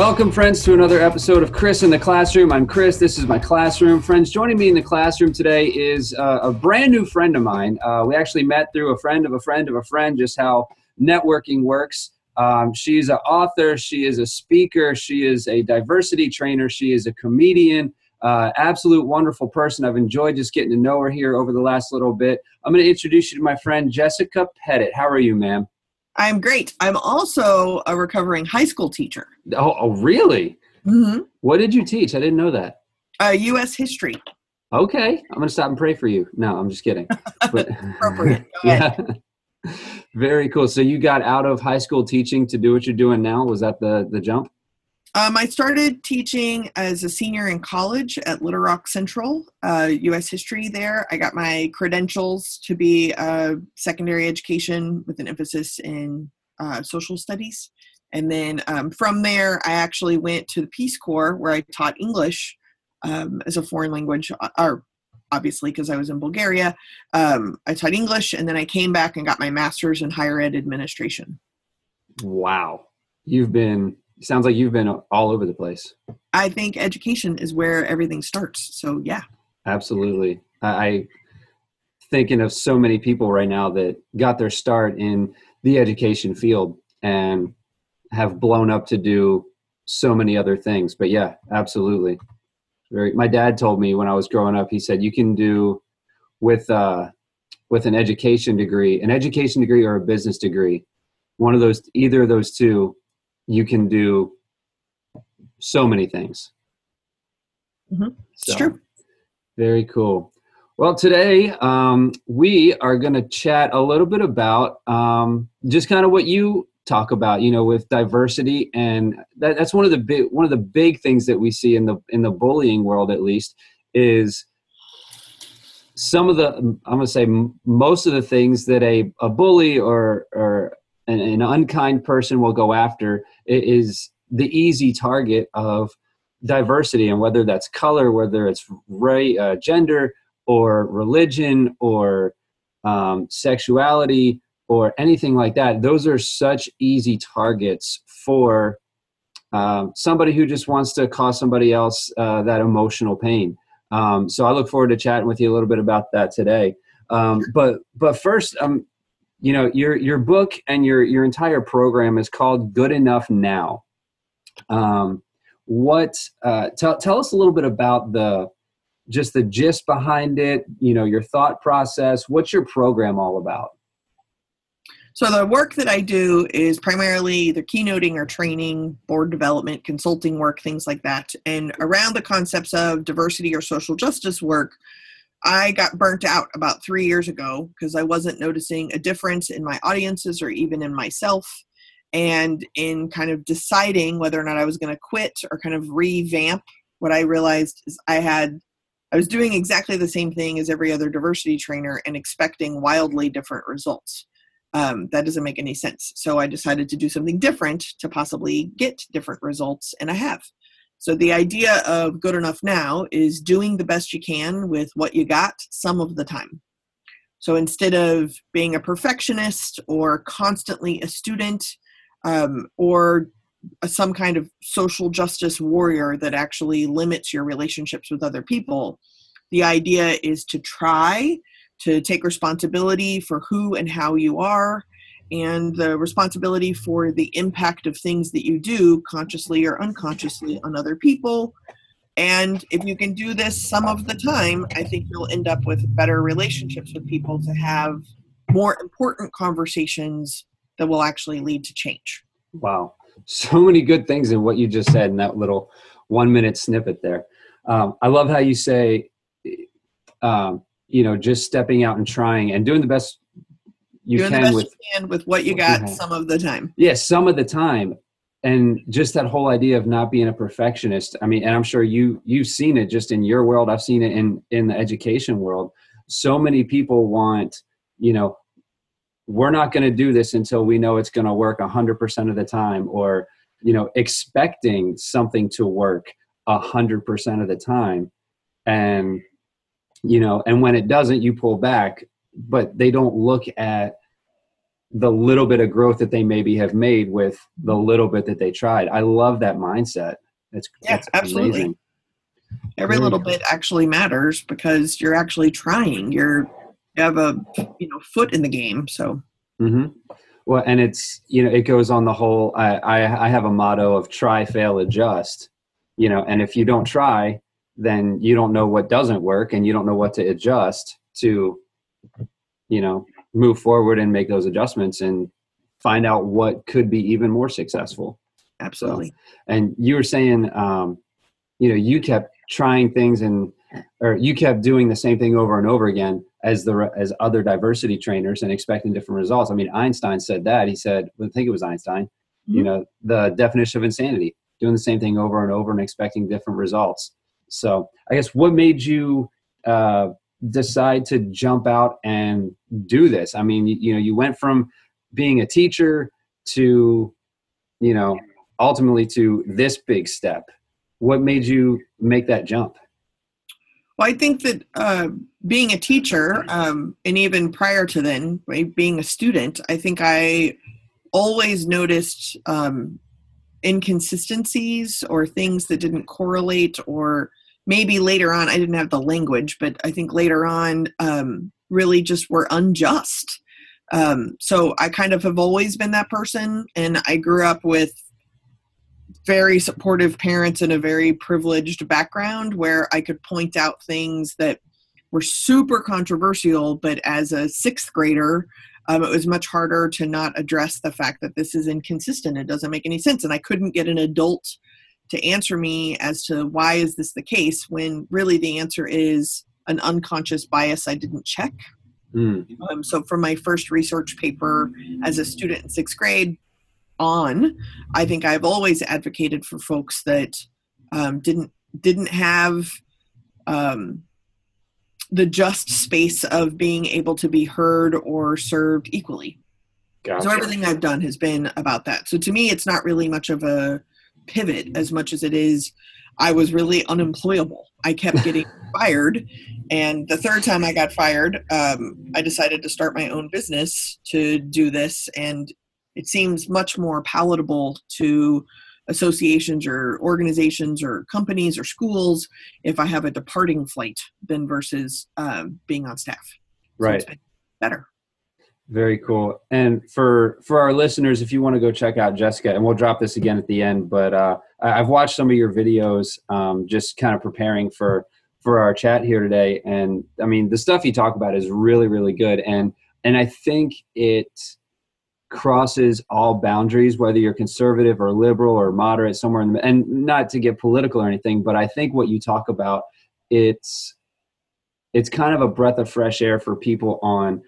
Welcome, friends, to another episode of Chris in the Classroom. I'm Chris. This is my classroom. Friends, joining me in the classroom today is uh, a brand new friend of mine. Uh, we actually met through a friend of a friend of a friend, just how networking works. Um, she's an author, she is a speaker, she is a diversity trainer, she is a comedian. Uh, absolute wonderful person. I've enjoyed just getting to know her here over the last little bit. I'm going to introduce you to my friend Jessica Pettitt. How are you, ma'am? I'm great. I'm also a recovering high school teacher. Oh, oh really? Mm-hmm. What did you teach? I didn't know that. Uh, U.S. history. Okay, I'm gonna stop and pray for you. No, I'm just kidding. But, Appropriate. yeah. Very cool. So you got out of high school teaching to do what you're doing now. Was that the the jump? Um, I started teaching as a senior in college at Little Rock Central, uh, U.S. history there. I got my credentials to be a secondary education with an emphasis in uh, social studies. And then um, from there, I actually went to the Peace Corps where I taught English um, as a foreign language, uh, or obviously because I was in Bulgaria. Um, I taught English and then I came back and got my master's in higher ed administration. Wow. You've been sounds like you've been all over the place. I think education is where everything starts. So yeah. Absolutely. I, I thinking of so many people right now that got their start in the education field and have blown up to do so many other things. But yeah, absolutely. Very my dad told me when I was growing up, he said you can do with uh with an education degree, an education degree or a business degree. One of those either of those two you can do so many things. Mm-hmm. It's so, true. Very cool. Well, today um, we are going to chat a little bit about um, just kind of what you talk about, you know, with diversity, and that, that's one of the big one of the big things that we see in the in the bullying world, at least, is some of the I'm going to say most of the things that a, a bully or or an, an unkind person will go after is the easy target of diversity and whether that's color whether it's uh, gender or religion or um, sexuality or anything like that those are such easy targets for um, somebody who just wants to cause somebody else uh, that emotional pain. Um, so i look forward to chatting with you a little bit about that today. Um, but but first um, you know your your book and your your entire program is called good enough now. Um, what uh, tell, tell us a little bit about the just the gist behind it you know your thought process. What's your program all about? So the work that i do is primarily either keynoting or training board development consulting work things like that. And around the concepts of diversity or social justice work I got burnt out about three years ago because I wasn't noticing a difference in my audiences or even in myself. And in kind of deciding whether or not I was going to quit or kind of revamp, what I realized is I had, I was doing exactly the same thing as every other diversity trainer and expecting wildly different results. Um, that doesn't make any sense. So I decided to do something different to possibly get different results, and I have. So the idea of good enough now is doing the best you can with what you got some of the time. So instead of being a perfectionist or constantly a student um, or some kind of social justice warrior that actually limits your relationships with other people, the idea is to try to take responsibility for who and how you are and the responsibility for the impact of things that you do consciously or unconsciously on other people. And if you can do this some of the time, I think you'll end up with better relationships with people to have more important conversations that will actually lead to change. Wow. So many good things in what you just said in that little one minute snippet there. Um, I love how you say, um, you know, just stepping out and trying and doing the best you Doing can with, you can with what you got some of the time. Yes, yeah, some of the time. And just that whole idea of not being a perfectionist. I mean, and I'm sure you you've seen it just in your world. I've seen it in in the education world. So many people want, you know, we're not going to do this until we know it's going to work 100% of the time or you know expecting something to work 100% of the time and you know and when it doesn't you pull back but they don't look at the little bit of growth that they maybe have made with the little bit that they tried. I love that mindset. It's yeah, that's absolutely. amazing. Every Very little bit actually matters because you're actually trying. You're you have a you know foot in the game. So hmm Well, and it's you know it goes on the whole. I, I I have a motto of try, fail, adjust. You know, and if you don't try, then you don't know what doesn't work, and you don't know what to adjust to, you know, move forward and make those adjustments and find out what could be even more successful. absolutely. And you were saying, um, you know, you kept trying things and or you kept doing the same thing over and over again as the as other diversity trainers and expecting different results. I mean, Einstein said that. He said, I think it was Einstein. You Mhm. know, the definition of insanity: doing the same thing over and over and expecting different results. So, I guess what made you uh, decide to jump out and do this? I mean, you, you know, you went from being a teacher to, you know, ultimately to this big step. What made you make that jump? Well, I think that uh, being a teacher, um, and even prior to then, right, being a student, I think I always noticed um, inconsistencies or things that didn't correlate, or maybe later on, I didn't have the language, but I think later on, um, really just were unjust. Um, so I kind of have always been that person, and I grew up with very supportive parents in a very privileged background where I could point out things that were super controversial, but as a sixth grader, um, it was much harder to not address the fact that this is inconsistent. It doesn't make any sense. And I couldn't get an adult to answer me as to why is this the case when really the answer is an unconscious bias I didn't check. Mm, Um, so from my first research paper as a student in sixth grade on, I think I've always advocated for folks that um, didn't didn't have um, the just space of being able to be heard or served equally. gotcha. So everything I've done has been about that. So to me, it's not really much of a pivot as much as it is. I was really unemployable. I kept getting fired, and the third time I got fired, um, I decided to start my own business to do this, and it seems much more palatable to associations or organizations or companies or schools if I have a departing flight than versus um, being on staff. So right. it's been better. Very cool. And for for our listeners, if you want to go check out Jessica, and we'll drop this again at the end, but uh, I've watched some of your videos, um, just kind of preparing for for our chat here today. And I mean, the stuff you talk about is really really good, and and I think it crosses all boundaries, whether you're conservative or liberal or moderate, somewhere in the and not to get political or anything, but I think what you talk about, it's it's kind of a breath of fresh air for people on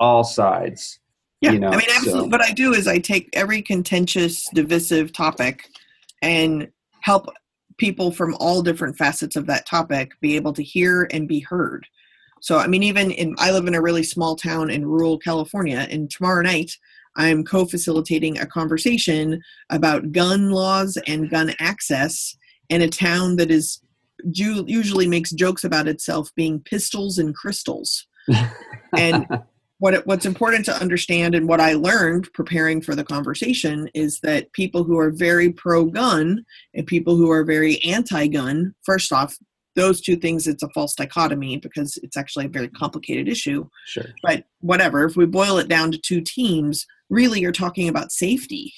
all sides. Yeah, you know, I mean, absolutely. so- What I do is I take every contentious, divisive topic and help people from all different facets of that topic be able to hear and be heard. So, I mean, even in, I live in a really small town in rural California, and tomorrow night I'm co facilitating a conversation about gun laws and gun access in a town that is usually makes jokes about itself being pistols and crystals and what it, what's important to understand and what I learned preparing for the conversation is that people who are very pro gun and people who are very anti gun first off those two things it's a false dichotomy because it's actually a very complicated issue. Sure. but whatever if we boil it down to two teams really you're talking about safety.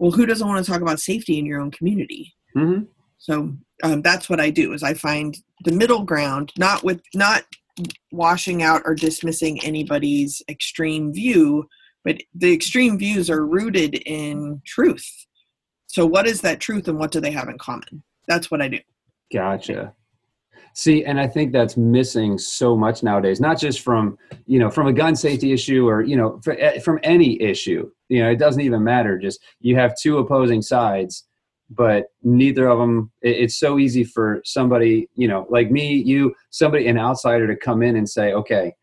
Well who doesn't want to talk about safety in your own community? Hmm so um, that's what I do is I find the middle ground, not with not washing out or dismissing anybody's extreme view, but the extreme views are rooted in truth. So what is that truth and what do they have in common? That's what I do. Gotcha. See, and I think that's missing so much nowadays. Not just from you know from a gun safety issue or you know fr- eh, from any issue. You know, it doesn't even matter. Just you have two opposing sides, but neither of them. It, it's so easy for somebody you know like me, you, somebody, an outsider to come in and say, okay,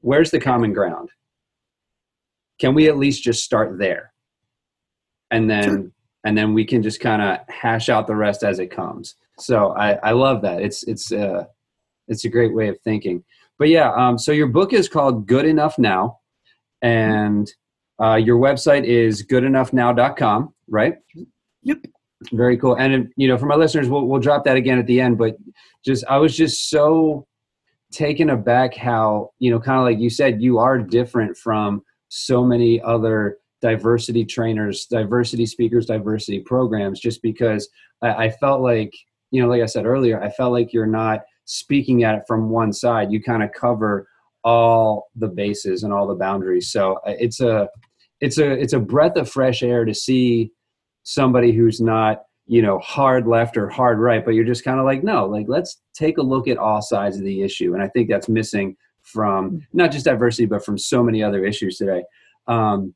where's the common ground? Can we at least just start there, and then Sure. and then we can just kind of hash out the rest as it comes. So I, I love that. It's it's uh it's a great way of thinking. But yeah, um, so your book is called Good Enough Now, and uh, your website is goodenoughnow.com, right? Yep. Very cool. And you know, for my listeners, we'll we'll drop that again at the end. But just I was just so taken aback how you know, kind of like you said, you are different from so many other diversity trainers, diversity speakers, diversity programs. Just because I, I felt like you know, like I said earlier, I felt like you're not speaking at it from one side. You kind of cover all the bases and all the boundaries. So uh, it's a it's a it's a breath of fresh air to see somebody who's not you know hard left or hard right, but you're just kind of like no, like let's take a look at all sides of the issue. And I think that's missing from not just diversity, but from so many other issues today. Um,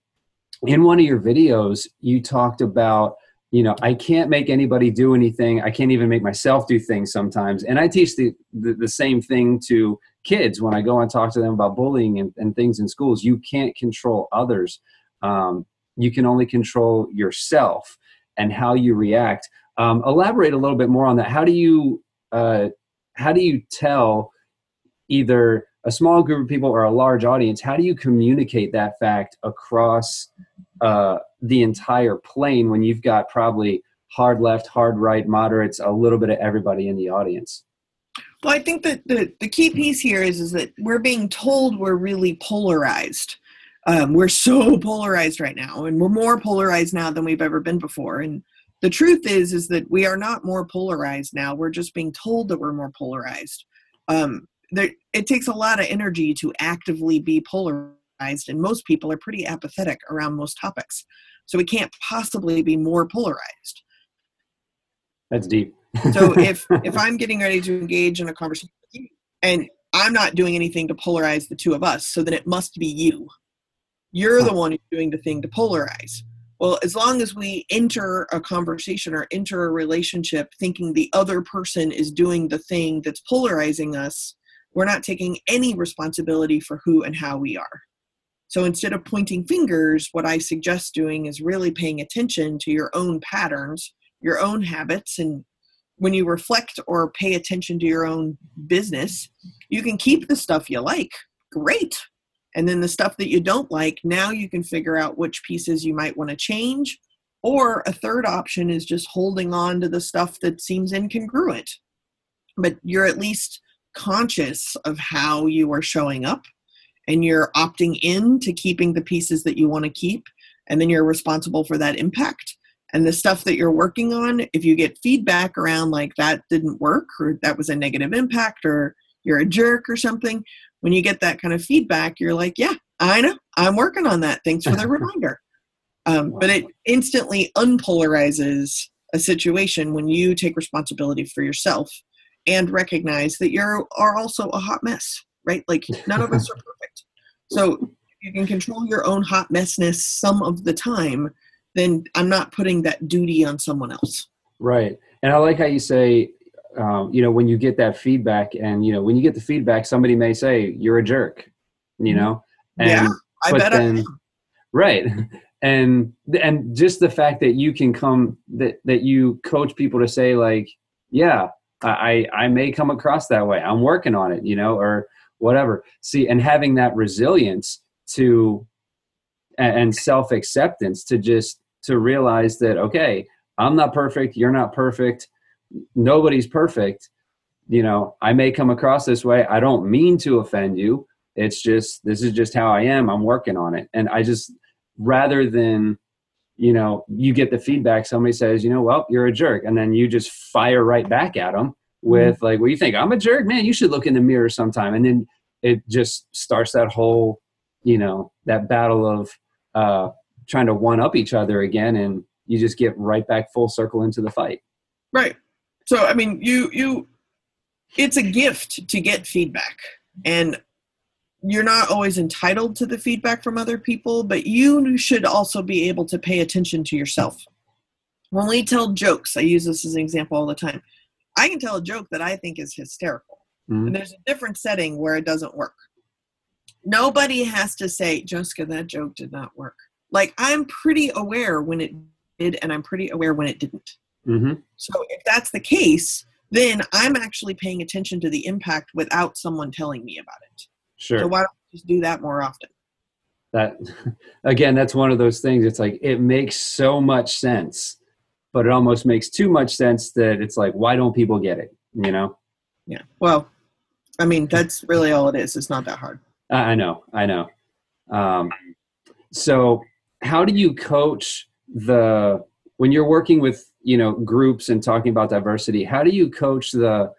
in one of your videos, you talked about you know i can't make anybody do anything. I can't even make myself do things sometimes. And i teach the, the, the, same thing to kids when i go and talk to them about bullying and, and things in schools. You can't control others. Um, you can only control yourself and how you react um, elaborate a little bit more on that how do you uh, how do you tell either a small group of people or a large audience how do you communicate that fact across uh, the entire plane when you've got probably hard left, hard right, moderates, a little bit of everybody in the audience? Well, I think that the, the key piece here is, is that we're being told we're really polarized. Um, we're so polarized right now, and we're more polarized now than we've ever been before. And the truth is, is that we are not more polarized now. We're just being told that we're more polarized. Um, there, it takes a lot of energy to actively be polarized, and most people are pretty apathetic around most topics. So we can't possibly be more polarized. That's deep. so if if I'm getting ready to engage in a conversation and I'm not doing anything to polarize the two of us, so then it must be you. You're the one who's doing the thing to polarize. Well, as long as we enter a conversation or enter a relationship thinking the other person is doing the thing that's polarizing us, we're not taking any responsibility for who and how we are. So instead of pointing fingers, what I suggest doing is really paying attention to your own patterns, your own habits. And when you reflect or pay attention to your own business, you can keep the stuff you like. Great. And then the stuff that you don't like, now you can figure out which pieces you might want to change. Or a third option is just holding on to the stuff that seems incongruent. But you're at least conscious of how you are showing up and you're opting in to keeping the pieces that you want to keep and then you're responsible for that impact and the stuff that you're working on if you get feedback around like that didn't work or that was a negative impact or you're a jerk or something when you get that kind of feedback you're like yeah i know. I'm working on that. Thanks for the reminder. Um, but it instantly unpolarizes a situation when you take responsibility for yourself and recognize that you're are also a hot mess right? Like none of us are perfect. So if you can control your own hot messness some of the time then i'm not putting that duty on someone else. Right. And i like how you say um, you know when you get that feedback and you know when you get the feedback somebody may say you're a jerk you mm-hmm. know and, yeah i bet then, I right and and just the fact that you can come that that you coach people to say like yeah I I may come across that way. I'm working on it, you know, or whatever. See, and having that resilience to and self acceptance to just to realize that okay, I'm not perfect. You're not perfect. Nobody's perfect. You know, I may come across this way. I don't mean to offend you. It's just this is just how I am. I'm working on it, and I just rather than you know, you get the feedback. Somebody says, you know, well, you're a jerk, and then you just fire right back at them with mm-hmm. like, "What do you think? I'm a jerk, man. You should look in the mirror sometime." And then it just starts that whole, you know, that battle of uh, trying to one up each other again, and you just get right back full circle into the fight. Right. So, I mean, you you, it's a gift to get feedback, and you're not always entitled to the feedback from other people, but you should also be able to pay attention to yourself. When we tell jokes, I use this as an example all the time. I can tell a joke that I think is hysterical, mm-hmm. and there's a different setting where it doesn't work. Nobody has to say, Jessica, that joke did not work. Like, I'm pretty aware when it did, and I'm pretty aware when it didn't. Mm-hmm. So, if that's the case, then I'm actually paying attention to the impact without someone telling me about it. Sure. So why don't we just do that more often? that again that's one of those things it's like it makes so much sense but it almost makes too much sense that it's like why don't people get it you know yeah well i mean that's really all it is it's not that hard i know i know um, so how do you coach the when you're working with you know groups and talking about diversity how do you coach the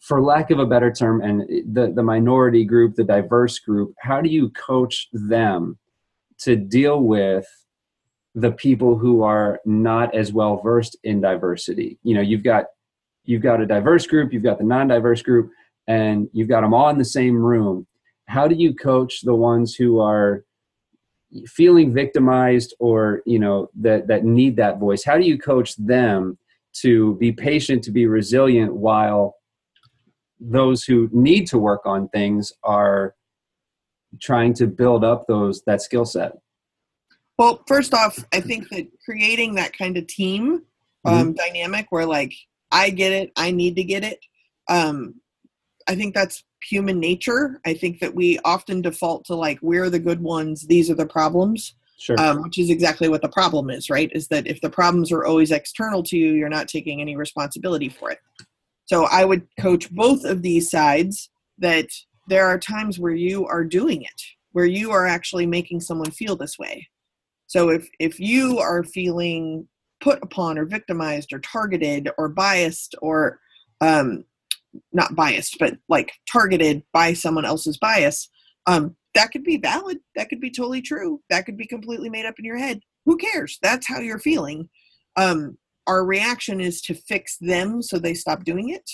for lack of a better term and the the minority group the diverse group how do you coach them to deal with the people who are not as well versed in diversity? You know you've got you've got a diverse group you've got the non-diverse group and you've got them all in the same room. How do you coach the ones who are feeling victimized or you know that that need that voice how do you coach them to be patient to be resilient while those who need to work on things are trying to build up those that skill set well first off i think that creating that kind of team um, mm-hmm. dynamic where like i get it i need to get it um, i think that's human nature i think that we often default to like we're the good ones these are the problems Sure. Um, which is exactly what the problem is, right? Is that if the problems are always external to you, you're not taking any responsibility for it. So I would coach both of these sides that there are times where you are doing it, where you are actually making someone feel this way. So if if you are feeling put upon or victimized or targeted or biased or um, not biased, but like targeted by someone else's bias, um, that could be valid. That could be totally true. That could be completely made up in your head. Who cares? That's how you're feeling. Um, our reaction is to fix them so they stop doing it,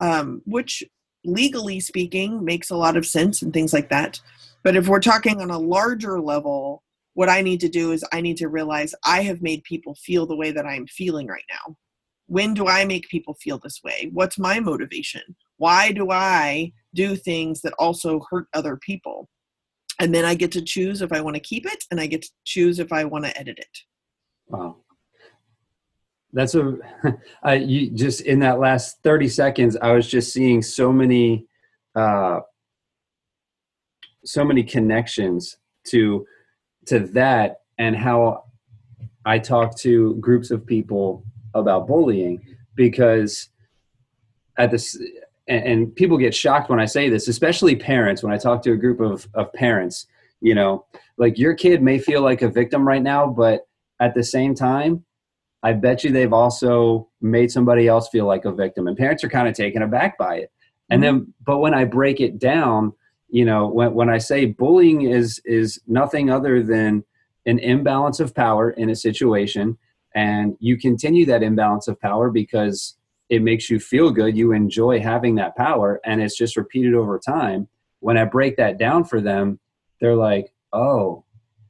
um, which legally speaking makes a lot of sense and things like that. But if we're talking on a larger level, what I need to do is I need to realize I have made people feel the way that I'm feeling right now. When do I make people feel this way? What's my motivation? Why do I do things that also hurt other people? And then I get to choose if I want to keep it and I get to choose if I want to edit it. Wow that's a I, you just in that last 30 seconds i was just seeing so many uh so many connections to to that and how i talk to groups of people about bullying because at this and, and people get shocked when i say this especially parents when i talk to a group of of parents you know like your kid may feel like a victim right now but at the same time I bet you they've also made somebody else feel like a victim, and parents are kind of taken aback by it. And mm-hmm. then, but when I break it down, you know, when when I say bullying is is nothing other than an imbalance of power in a situation, and you continue that imbalance of power because it makes you feel good, you enjoy having that power, and it's just repeated over time. When I break that down for them, they're like, "Oh,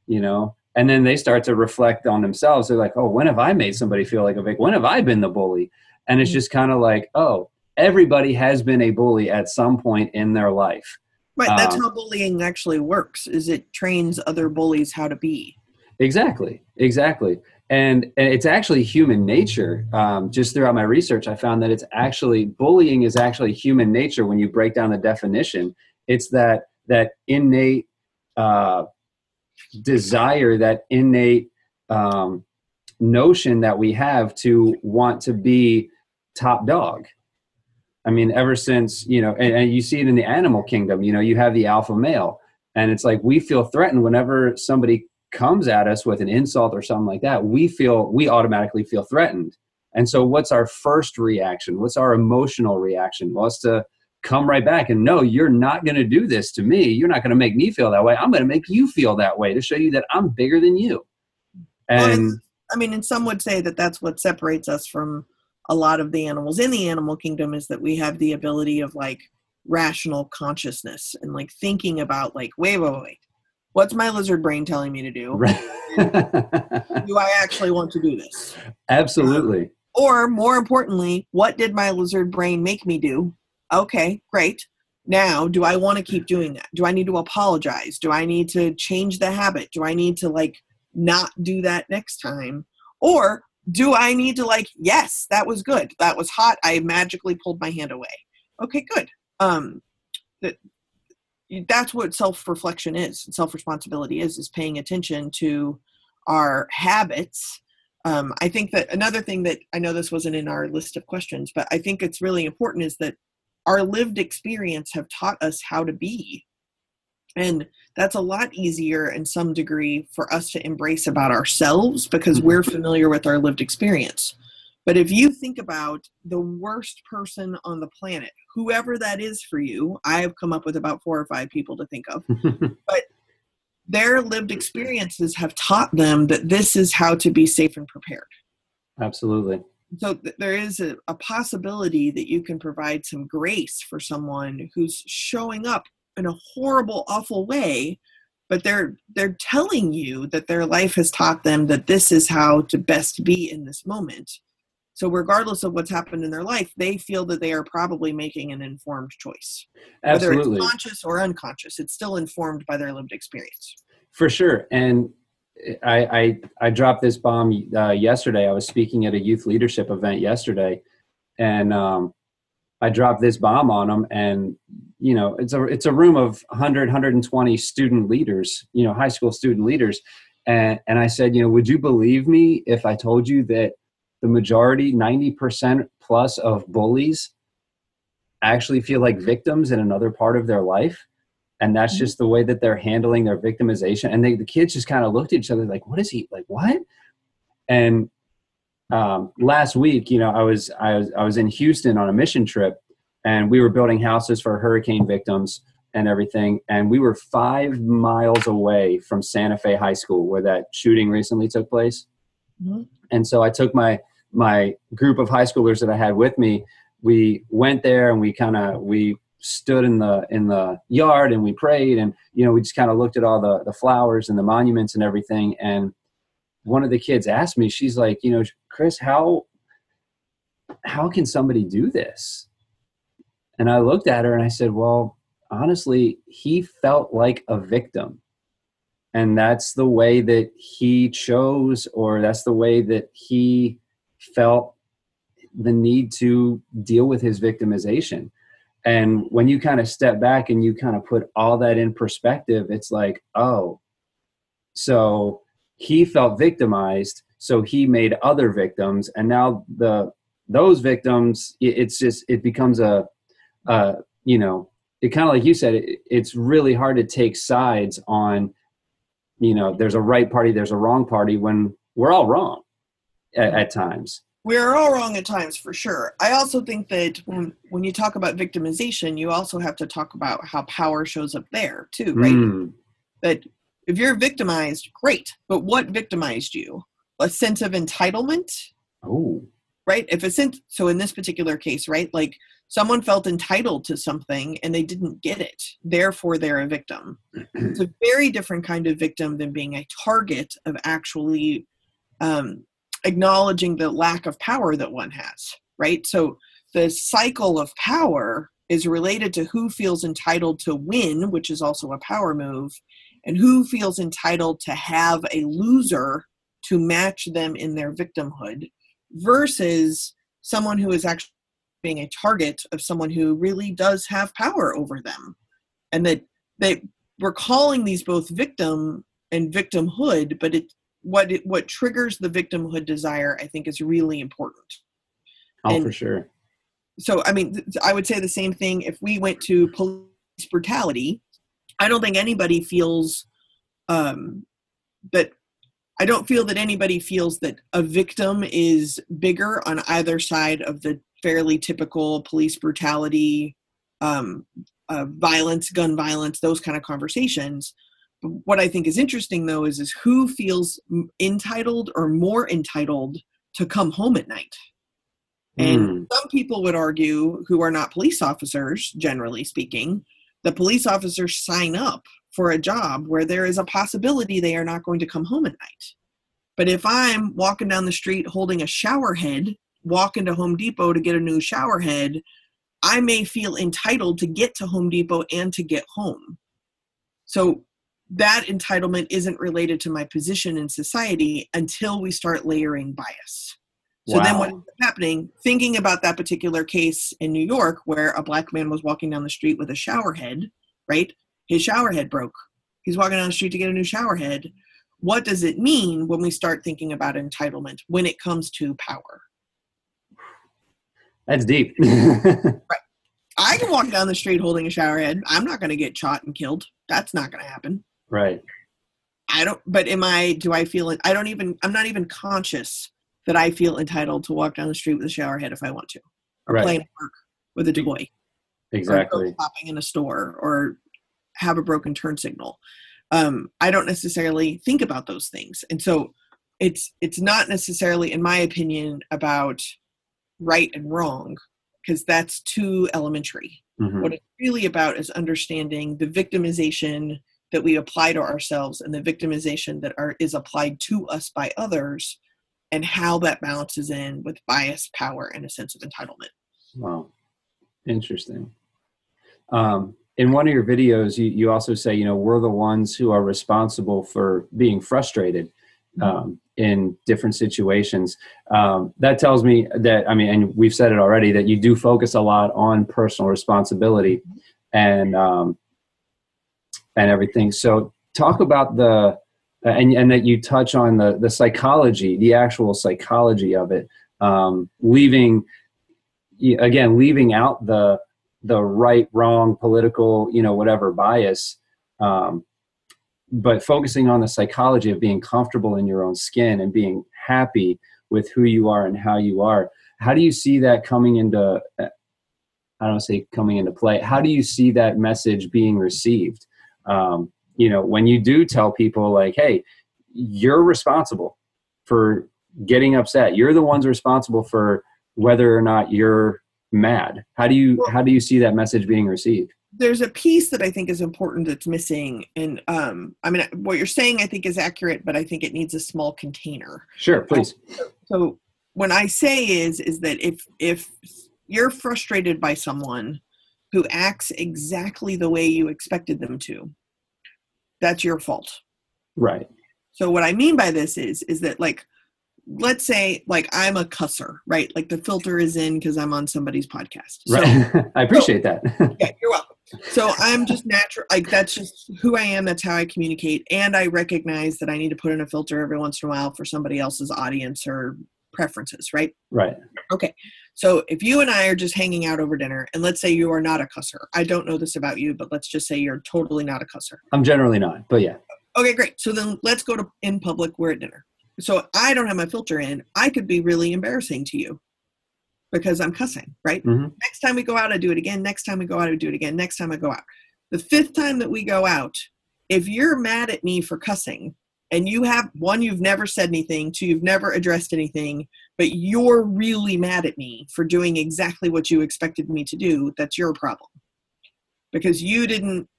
you know, and then they start to reflect on themselves. They're like oh when have i made somebody feel like a victim when have i been the bully? And it's mm. just kind of like oh everybody has been a bully at some point in their life. Right that's um, how bullying actually works is it trains other bullies how to be. Exactly exactly and, it's actually human nature um, just throughout my research i found that it's actually bullying is actually human nature when you break down the definition it's that that innate uh, desire, that innate um, notion that we have to want to be top dog. I mean, ever since, you know, and, and, you see it in the animal kingdom, you know, you have the alpha male, and it's like we feel threatened whenever somebody comes at us with an insult or something like that. We feel, we automatically feel threatened. And so, what's our first reaction? What's our emotional reaction? Well, it's to come right back and no, you're not going to do this to me. You're not going to make me feel that way. I'm going to make you feel that way to show you that I'm bigger than you. And well, I mean, and some would say that that's what separates us from a lot of the animals in the animal kingdom is that we have the ability of like rational consciousness and like thinking about like, wait, wait, wait. What's my lizard brain telling me to do? Right. do I actually want to do this? Absolutely. Or more importantly, what did my lizard brain make me do okay, great. Now, do I want to keep doing that? Do I need to apologize? Do I need to change the habit? Do I need to like not do that next time? Or do I need to like, yes, that was good. That was hot. I magically pulled my hand away. Okay, good. Um, that's what self-reflection is self-responsibility is is paying attention to our habits. Um, i think that another thing that i know this wasn't in our list of questions but i think it's really important is that our lived experience have taught us how to be. And that's a lot easier in some degree for us to embrace about ourselves because we're mm-hmm. familiar with our lived experience but if you think about the worst person on the planet, whoever that is for you, I have come up with about four or five people to think of. but their lived experiences have taught them that this is how to be safe and prepared. Absolutely. So th- there is a, a possibility that you can provide some grace for someone who's showing up in a horrible, awful way but they're they're telling you that their life has taught them that this is how to best be in this moment so, regardless of what's happened in their life, they feel that they are probably making an informed choice. Absolutely. Whether it's conscious or unconscious, it's still informed by their lived experience. For sure. And I, I, I dropped this bomb uh, yesterday. I was speaking at a youth leadership event yesterday, and um, I dropped this bomb on them. And you know, it's a it's a room of 100, 120 student leaders, you know, high school student leaders, and and I said, you know, would you believe me if I told you that the majority, 90% plus of bullies actually feel like victims in another part of their life. And that's mm-hmm. just the way that they're handling their victimization. And they, the kids just kind of looked at each other like, what is he like? What? And um, last week, you know, I was, I was, I was in Houston on a mission trip and we were building houses for hurricane victims and everything. And we were five miles away from Santa Fe High School where that shooting recently took place. Mm-hmm. And so I took my my group of high schoolers that I had with me, we went there and we kind of we stood in the in the yard and we prayed and you know we just kind of looked at all the the flowers and the monuments and everything. And one of the kids asked me she's like you know chris how how can somebody do this? And i looked at her and i said well honestly he felt like a victim. And that's the way that he chose or that's the way that he felt the need to deal with his victimization. And when you kind of step back and you kind of put all that in perspective, it's like, oh, so he felt victimized, so he made other victims, and now the those victims, it's just it becomes a, uh, you know, it kind of like you said, it, it's really hard to take sides on, you know, there's a right party, there's a wrong party when we're all wrong at, at times. We're all wrong at times for sure. I also think that when, when you talk about victimization you also have to talk about how power shows up there too right? Mm. that if you're victimized great. But what victimized you? A sense of entitlement? Oh. Right? If a sense so in this particular case right like someone felt entitled to something and they didn't get it. Therefore they're a victim. It's a very different kind of victim than being a target of actually um, acknowledging the lack of power that one has, right? So the cycle of power is related to who feels entitled to win, which is also a power move, and who feels entitled to have a loser to match them in their victimhood versus someone who is actually being a target of someone who really does have power over them. And that they we're calling these both victim and victimhood, but it what it, what triggers the victimhood desire i think is really important. Oh and for sure. So i mean i would say the same thing. If we went to police brutality i don't think anybody feels um, that i don't feel that anybody feels that a victim is bigger on either side of the fairly typical police brutality um, uh, violence gun violence those kind of conversations what I think is interesting though is is who feels entitled or more entitled to come home at night. And mm. some people would argue who are not police officers generally speaking, the police officers sign up for a job where there is a possibility they are not going to come home at night. But if I'm walking down the street holding a shower head, walking to Home Depot to get a new shower head, I may feel entitled to get to Home Depot and to get home. So that entitlement isn't related to my position in society until we start layering bias. So wow. then what is happening? Thinking about that particular case in New York where a black man was walking down the street with a shower head, right? his shower head broke. He's walking down the street to get a new shower head. What does it mean when we start thinking about entitlement when it comes to power? That's deep. right. I can walk down the street holding a shower head. I'm not going to get shot and killed. That's not going to happen. Right. I don't, but am I, do I feel it? I don't even, I'm not even conscious that I feel entitled to walk down the street with a shower head if I want to, or Right. play in a park with a toy, or go shopping in a store, or have a broken turn signal. Um, I don't necessarily think about those things. And so it's, it's not necessarily, in my opinion, about right and wrong, because that's too elementary. Mhm. What it's really about is understanding the victimization that we apply to ourselves and the victimization that are, is applied to us by others and how that balances in with bias, power, and a sense of entitlement. Wow. Interesting. Um, in one of your videos, you, you also say, you know, we're the ones who are responsible for being frustrated um, in different situations. Um, that tells me that, I mean, and we've said it already, that you do focus a lot on personal responsibility and, um, and everything. So talk about the, and, and that you touch on the, the psychology, the actual psychology of it, um, leaving, again leaving out the the right wrong political you know whatever bias um, but focusing on the psychology of being comfortable in your own skin and being happy with who you are and how you are. How do you see that coming into i don't say coming into play. How do you see that message being received um, you know when you do tell people like hey you're responsible for getting upset you're the ones responsible for whether or not you're mad how do you how do you see that message being received There's a piece that I think is important that's missing. And um, I mean, what you're saying I think is accurate, but I think it needs a small container. sure please so when i say is is that if if you're frustrated by someone who acts exactly the way you expected them to. That's your fault. Right. So what i mean by this is is that like let's say like i'm a cusser right? Like the filter is in because i'm on somebody's podcast. So right. I appreciate that. Yeah, you're welcome. So I'm just natural, like that's just who I am. That's how I communicate, and I recognize that I need to put in a filter every once in a while for somebody else's audience or preferences, right? right So if you and I are just hanging out over dinner, and let's say you are not a cusser, I don't know this about you, but let's just say you're totally not a cusser. i'm generally not but yeah Okay, great. So then let's go to in public. We're at dinner. So I don't have my filter in. I could be really embarrassing to you because I'm cussing, right? hmm Next time we go out, I do it again. Next time we go out, I do it again. Next time I go out. The fifth time that we go out, if you're mad at me for cussing and you have one, you've never said anything, two, you've never addressed anything, but you're really mad at me for doing exactly what you expected me to do, that's your problem. Because you didn't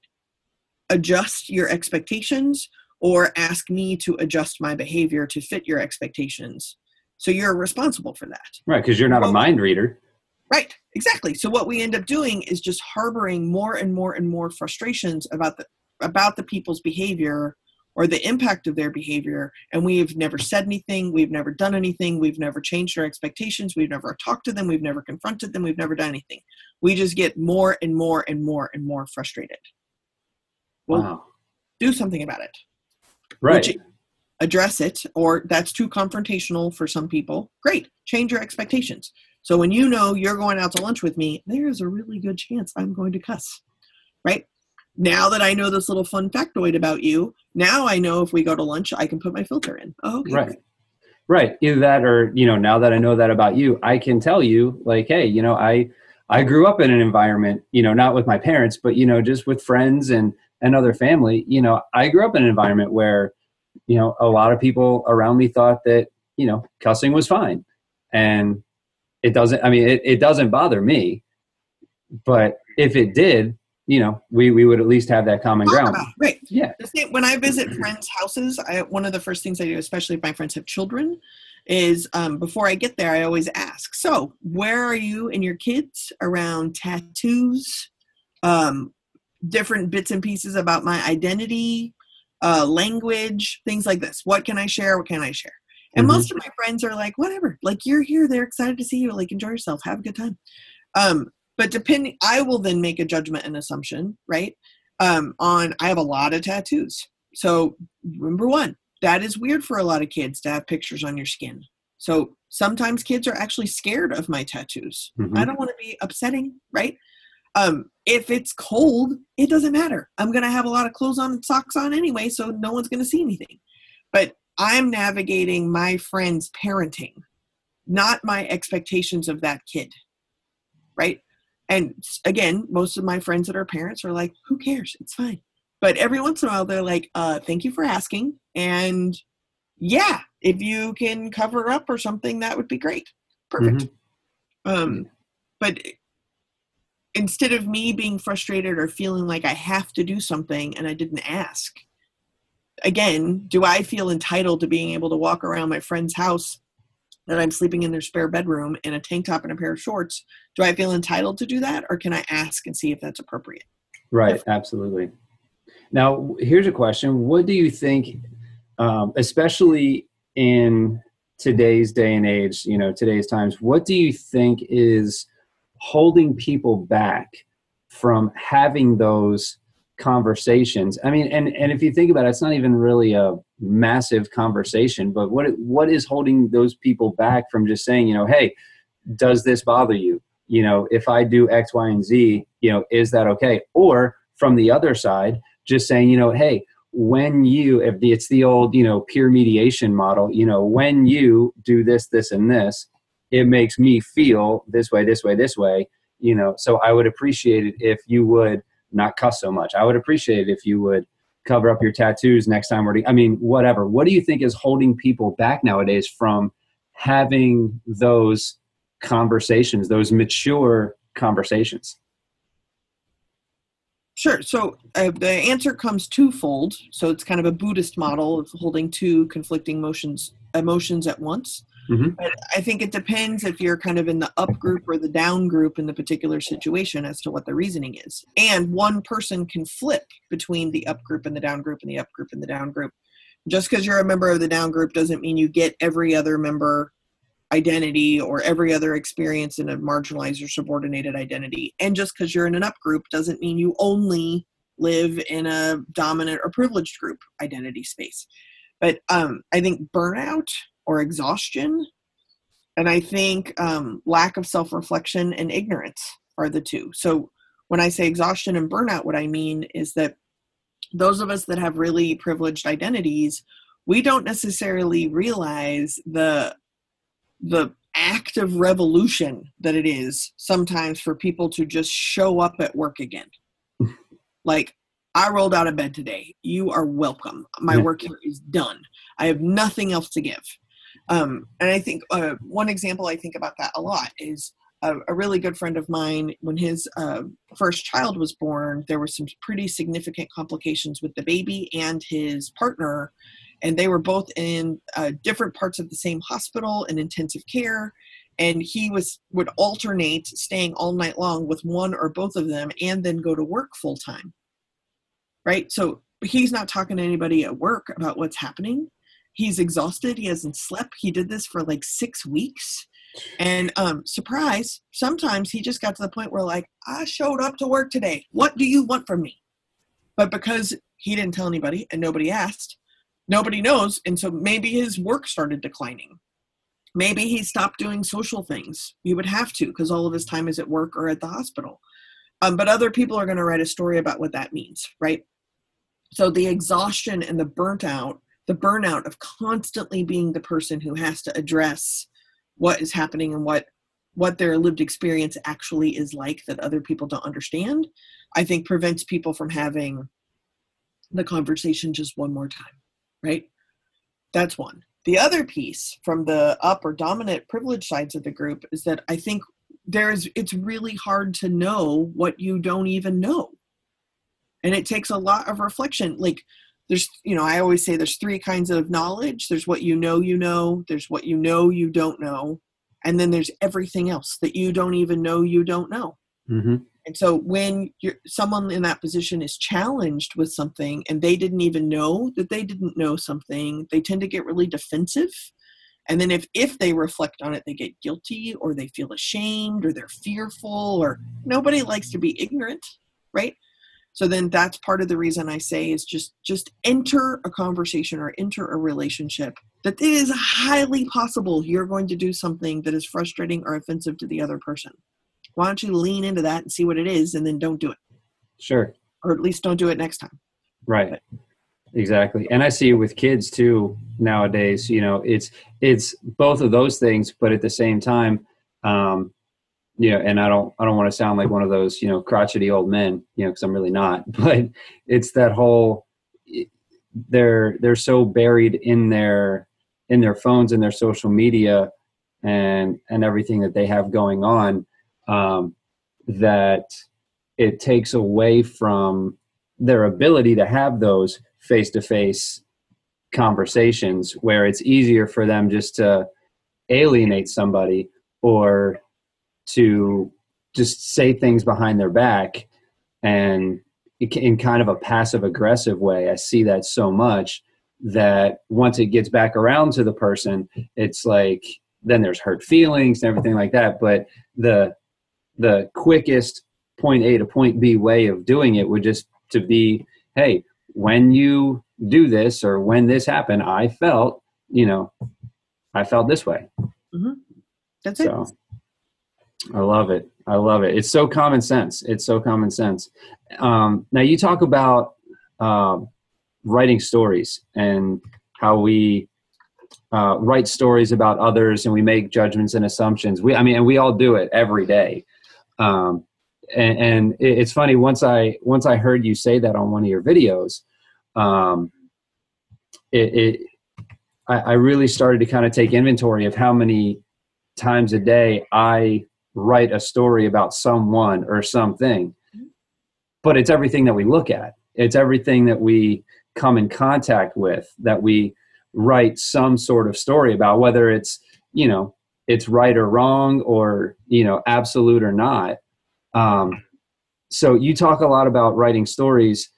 adjust your expectations or ask me to adjust my behavior to fit your expectations. So you're responsible for that. right because you're not a mind reader Right, exactly. So what we end up doing is just harboring more and more and more frustrations about the about the people's behavior or the impact of their behavior and we've never said anything, we've never done anything, we've never changed our expectations, we've never talked to them, we've never confronted them, we've never done anything. We just get more and more and more and more frustrated. Well, wow do something about it. right which- address it or that's too confrontational for some people great change your expectations so when you know you're going out to lunch with me there's a really good chance i'm going to cuss right now that i know this little fun factoid about you now i know if we go to lunch i can put my filter in. Oh, okay. Right. Right. Either that or you know now that i know that about you i can tell you like hey you know i i grew up in an environment you know not with my parents but you know just with friends and and other family. You know i grew up in an environment where you know a lot of people around me thought that you know cussing was fine. And it doesn't i mean it, it doesn't bother me. But if it did you know we we would at least have that common Talk ground about right yeah when I visit friends' houses, I, one of the first things I do, especially if my friends have children, is um, before I get there, I always ask, "So, where are you and your kids around tattoos, um, different bits and pieces about my identity, uh, language, things like this? What can I share? What can I share?" And Mhm. most of my friends are like, "Whatever. Like you're here. They're excited to see you. Like enjoy yourself. Have a good time." Um, but depending, I will then make a judgment and assumption, right? um, on I have a lot of tattoos. So number one, that is weird for a lot of kids to have pictures on your skin. So sometimes kids are actually scared of my tattoos. Mhm. I don't want to be upsetting, right? Um, if it's cold, it doesn't matter. I'm gonna have a lot of clothes on and socks on anyway, so no one's gonna see anything. But I'm navigating my friend's parenting, not my expectations of that kid. Right? And again, most of my friends that are parents are like, who cares? It's fine. But every once in a while they're like, uh, thank you for asking. And yeah, if you can cover up or something, that would be great. Perfect. Um, but instead of me being frustrated or feeling like I have to do something and I didn't ask, again, do I feel entitled to being able to walk around my friend's house that I'm sleeping in their spare bedroom in a tank top and a pair of shorts? Do I feel entitled to do that or can I ask and see if that's appropriate? Right, absolutely. Now, here's a question: What do you think, um, especially in today's day and age, you know, today's times? What do you think is holding people back from having those conversations? I mean, and and if you think about it, it's not even really a massive conversation, but what what is holding those people back from just saying, you know, hey, does this bother you? You know, if I do X, Y, and Z, you know, is that okay? Or from the other side, just saying, you know, hey, when you, if it's the old, you know, peer mediation model, you know, when you do this, this, and this, it makes me feel this way, this way, this way, you know. So I would appreciate it if you would not cuss so much. I would appreciate it if you would cover up your tattoos next time. Or I mean, whatever. What do you think is holding people back nowadays from having those conversations, those mature conversations? Sure. So uh, the answer comes twofold. So it's kind of a Buddhist model of holding two conflicting emotions emotions at once. Mhm. But I think it depends if you're kind of in the up group or the down group in the particular situation as to what the reasoning is. And one person can flip between the up group and the down group and the up group and the down group. Just because you're a member of the down group doesn't mean you get every other member identity or every other experience in a marginalized or subordinated identity. And just because you're in an up group doesn't mean you only live in a dominant or privileged group identity space. But um, I think burnout or exhaustion, and I think um, lack of self reflection and ignorance are the two. So when I say exhaustion and burnout, what I mean is that those of us that have really privileged identities, we don't necessarily realize the the act of revolution that it is sometimes for people to just show up at work again. like, I rolled out of bed today. You are welcome. My Yeah. work here is done. I have nothing else to give. Um, and I think uh, one example I think about that a lot is a, a really good friend of mine. When his uh, first child was born, there were some pretty significant complications with the baby and his partner and they were both in uh, different parts of the same hospital in intensive care and he was would alternate staying all night long with one or both of them and then go to work full time right so he's not talking to anybody at work about what's happening he's exhausted he hasn't slept he did this for like six weeks. And um surprise sometimes he just got to the point where like i showed up to work today. What do you want from me? But because he didn't tell anybody and nobody asked nobody knows and so maybe his work started declining. Maybe he stopped doing social things. He would have to because all of his time is at work or at the hospital. Um, but other people are going to write a story about what that means right? So the exhaustion and the burnt out the burnout of constantly being the person who has to address what is happening and what what their lived experience actually is like that other people don't understand i think prevents people from having the conversation just one more time right? That's one. The other piece from the up or dominant privilege sides of the group is that i think there's it's really hard to know what you don't even know. And it takes a lot of reflection. Like there's you know i always say there's three kinds of knowledge there's what you know you know there's what you know you don't know and then there's everything else that you don't even know you don't know Mm-hmm. and so when you're someone in that position is challenged with something and they didn't even know that they didn't know something, they tend to get really defensive. And then if if they reflect on it, they get guilty or they feel ashamed or they're fearful or nobody likes to be ignorant, right? So then that's part of the reason i say is just just enter a conversation or enter a relationship that it is highly possible you're going to do something that is frustrating or offensive to the other person. Why don't you lean into that and see what it is and then don't do it. Sure. Or at least don't do it next time. Right. Exactly. And i see with kids too nowadays you know it's it's both of those things but at the same time um you know and i don't i don't want to sound like one of those you know crotchety old men you know because i'm really not but it's that whole they're they're so buried in their in their phones and their social media and and everything that they have going on um that it takes away from their ability to have those face to face conversations where it's easier for them just to alienate somebody or to just say things behind their back and in kind of a passive aggressive way. I see that so much that once it gets back around to the person, it's like then there's hurt feelings and everything like that. But the the quickest point A to point B way of doing it would just to be, hey, when you do this or when this happened, I felt, you know, I felt this way. Mm-hmm. That's so, it. I love it. I love it. It's so common sense. It's so common sense. Um, now you talk about uh, writing stories and how we uh, write stories about others and we make judgments and assumptions. We, I mean, and we all do it every day. Um, and, and, it's funny once I once I heard you say that on one of your videos, um, it, it I, I really started to kind of take inventory of how many times a day I write a story about someone or something. But it's everything that we look at. It's everything that we come in contact with that we write some sort of story about whether it's you know it's right or wrong or you know absolute or not. Um, so you talk a lot about writing stories.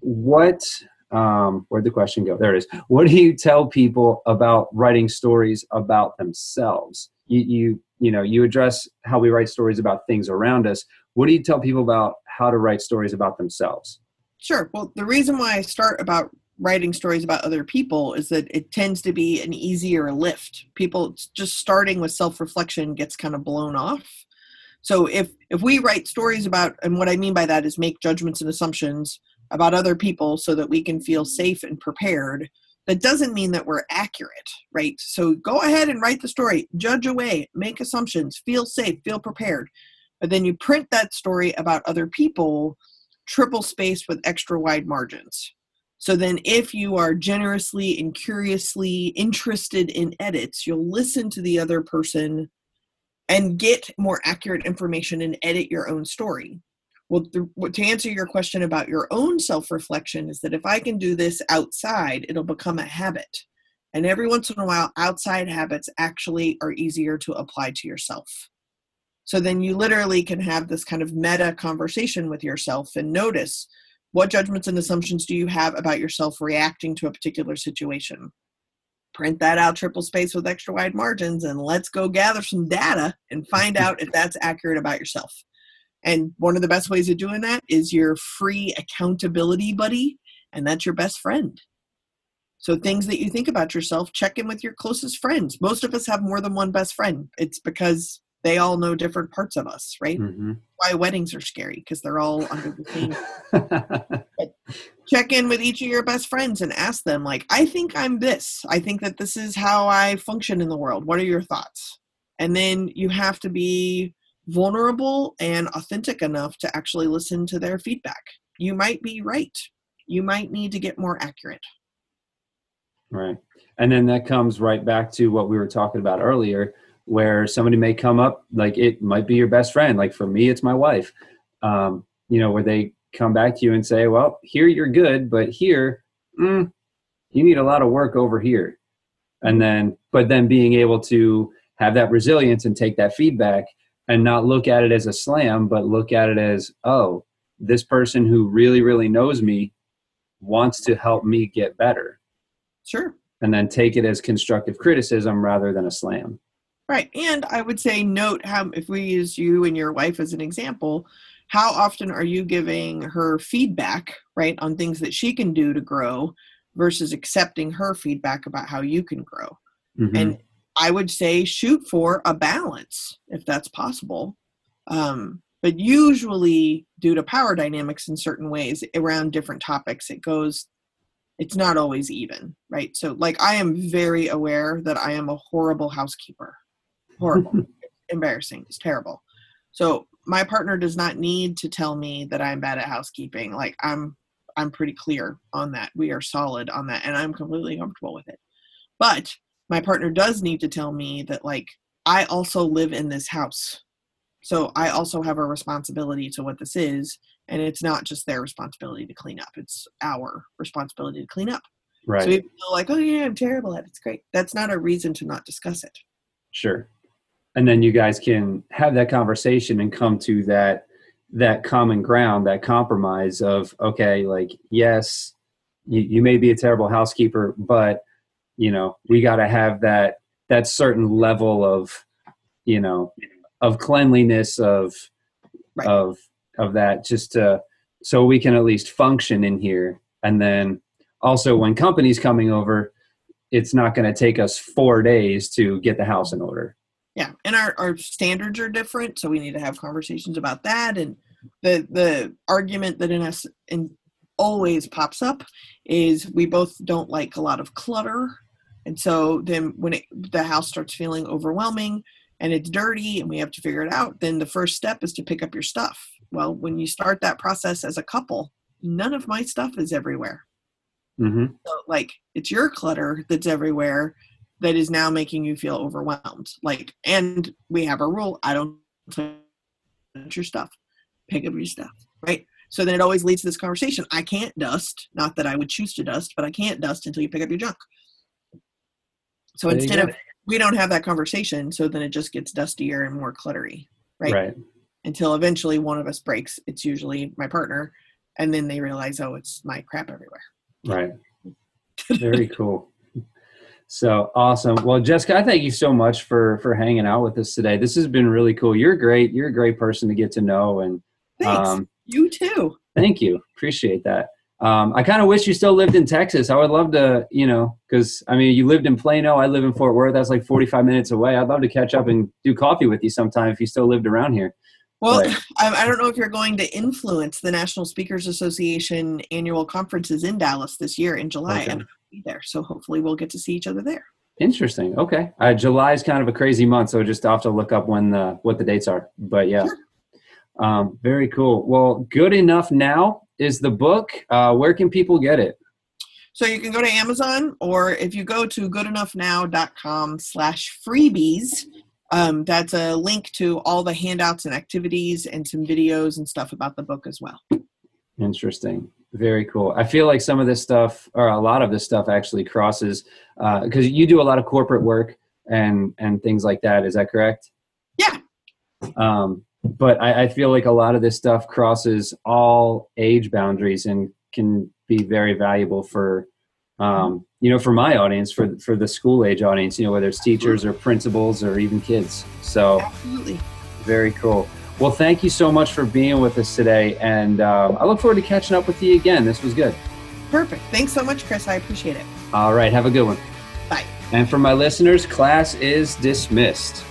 What um, where'd the question go? There it is. What do you tell people about writing stories about themselves you, you you know you address how we write stories about things around us. What do you tell people about how to write stories about themselves? Sure. Well the reason why i start about writing stories about other people is that it tends to be an easier lift. People just starting with self-reflection gets kind of blown off. So if if we write stories about and what i mean by that is make judgments and assumptions about other people so that we can feel safe and prepared that doesn't mean that we're accurate, right? So go ahead and write the story, judge away, make assumptions, feel safe, feel prepared. But then you print that story about other people, triple spaced with extra wide margins. So then, if you are generously and curiously interested in edits, you'll listen to the other person and get more accurate information and edit your own story. Well, the, to answer your question about your own self reflection, is that if I can do this outside, it'll become a habit. And every once in a while, outside habits actually are easier to apply to yourself. So then you literally can have this kind of meta conversation with yourself and notice what judgments and assumptions do you have about yourself reacting to a particular situation. Print that out triple space with extra wide margins and let's go gather some data and find out if that's accurate about yourself. And one of the best ways of doing that is your free accountability buddy, and that's your best friend. So, things that you think about yourself, check in with your closest friends. Most of us have more than one best friend. It's because they all know different parts of us, right? Mm-hmm. Why weddings are scary because they're all under the same. check in with each of your best friends and ask them, like, I think I'm this. I think that this is how I function in the world. What are your thoughts? And then you have to be vulnerable and authentic enough to actually listen to their feedback. You might be right. You might need to get more accurate. Right. And then that comes right back to what we were talking about earlier, where somebody may come up, like it might be your best friend. Like for me, it's my wife, um, you know, where they come back to you and say, well, here you're good, but here, mm, you need a lot of work over here. And then, but then being able to have that resilience and take that feedback and not look at it as a slam, but look at it as, oh, this person who really, really knows me wants to help me get better. Sure. And then take it as constructive criticism rather than a slam. Right. And I would say, note how, if we use you and your wife as an example, how often are you giving her feedback, right, on things that she can do to grow versus accepting her feedback about how you can grow? Mhm. And I would say shoot for a balance if that's possible. Um, but usually, due to power dynamics in certain ways around different topics, it goes, it's not always even, right? So, like, I am very aware that I am a horrible housekeeper. Horrible. Embarrassing. It's terrible. So, my partner does not need to tell me that I'm bad at housekeeping. Like, I'm I'm pretty clear on that. We are solid on that, and I'm completely comfortable with it. But my partner does need to tell me that like I also live in this house. So I also have a responsibility to what this is and it's not just their responsibility to clean up. It's our responsibility to clean up. right. So though like, oh yeah, I'm terrible at it, it's great. That's not a reason to not discuss it. Sure. And then you guys can have that conversation and come to that that common ground, that compromise of okay, like yes, you, you may be a terrible housekeeper, but you know, we gotta have that that certain level of you know of cleanliness of Right. of of that just to so we can at least function in here. And then also when companies coming over, it's not going to take us four days to get the house in order. Yeah. And our, our standards are different, so we need to have conversations about that. And the the argument that in us in always pops up is we both don't like a lot of clutter. And so then when it, the house starts feeling overwhelming and it's dirty and we have to figure it out, then the first step is to pick up your stuff. Well, when you start that process as a couple, none of my stuff is everywhere. hmm So, like, it's your clutter that's everywhere that is now making you feel overwhelmed. Like, and we have a rule I don't touch your stuff, pick up your stuff, right? So then it always leads to this conversation. I can't dust, not that I would choose to dust, but I can't dust until you pick up your junk. So There instead of, we don't have that conversation, so then it just gets dustier and more cluttery, right? Right. Until eventually one of us breaks. It's usually my partner, and then they realize, oh, it's my crap everywhere. Right. Very cool. So awesome. Well, Jessica, I thank you so much for for hanging out with us today. This has been really cool. You're great. You're a great person to get to know, and Thanks. um, you too. thank you. Appreciate that. Um, I kind of wish you still lived in Texas. I would love to, you know, because I mean, you lived in Plano. I live in Fort Worth. That's like 45 minutes away. I'd love to catch up and do coffee with you sometime if you still lived around here. Well. I, I don't know if you're going to influence the National Speakers Association annual conferences in Dallas this year in July. Okay. I'm be there, so hopefully we'll get to see each other there. Interesting. Okay. Uh, July is kind of a crazy month, so just have to look up when the what the dates are. But yeah, Sure. um, very cool. Well, good enough now is the book. Uh, where can people get it? So you can go to Amazon, or if you go to goodenoughnow.com slash freebies, um, that's a link to all the handouts and activities and some videos and stuff about the book as well. Interesting. Very cool. I feel like some of this stuff, or a lot of this stuff, actually crosses because you do a lot of corporate work and and things like that. Is that correct? Yeah. Um, but I, I feel like a lot of this stuff crosses all age boundaries and can be very valuable for um, you know for my audience for for the school age audience you know whether it's teachers or principals or even kids so Absolutely. very cool well thank you so much for being with us today and um, i look forward to catching up with you again this was good Perfect. Thanks so much, Chris. I appreciate it. all right have a good one Bye. and for my listeners class is dismissed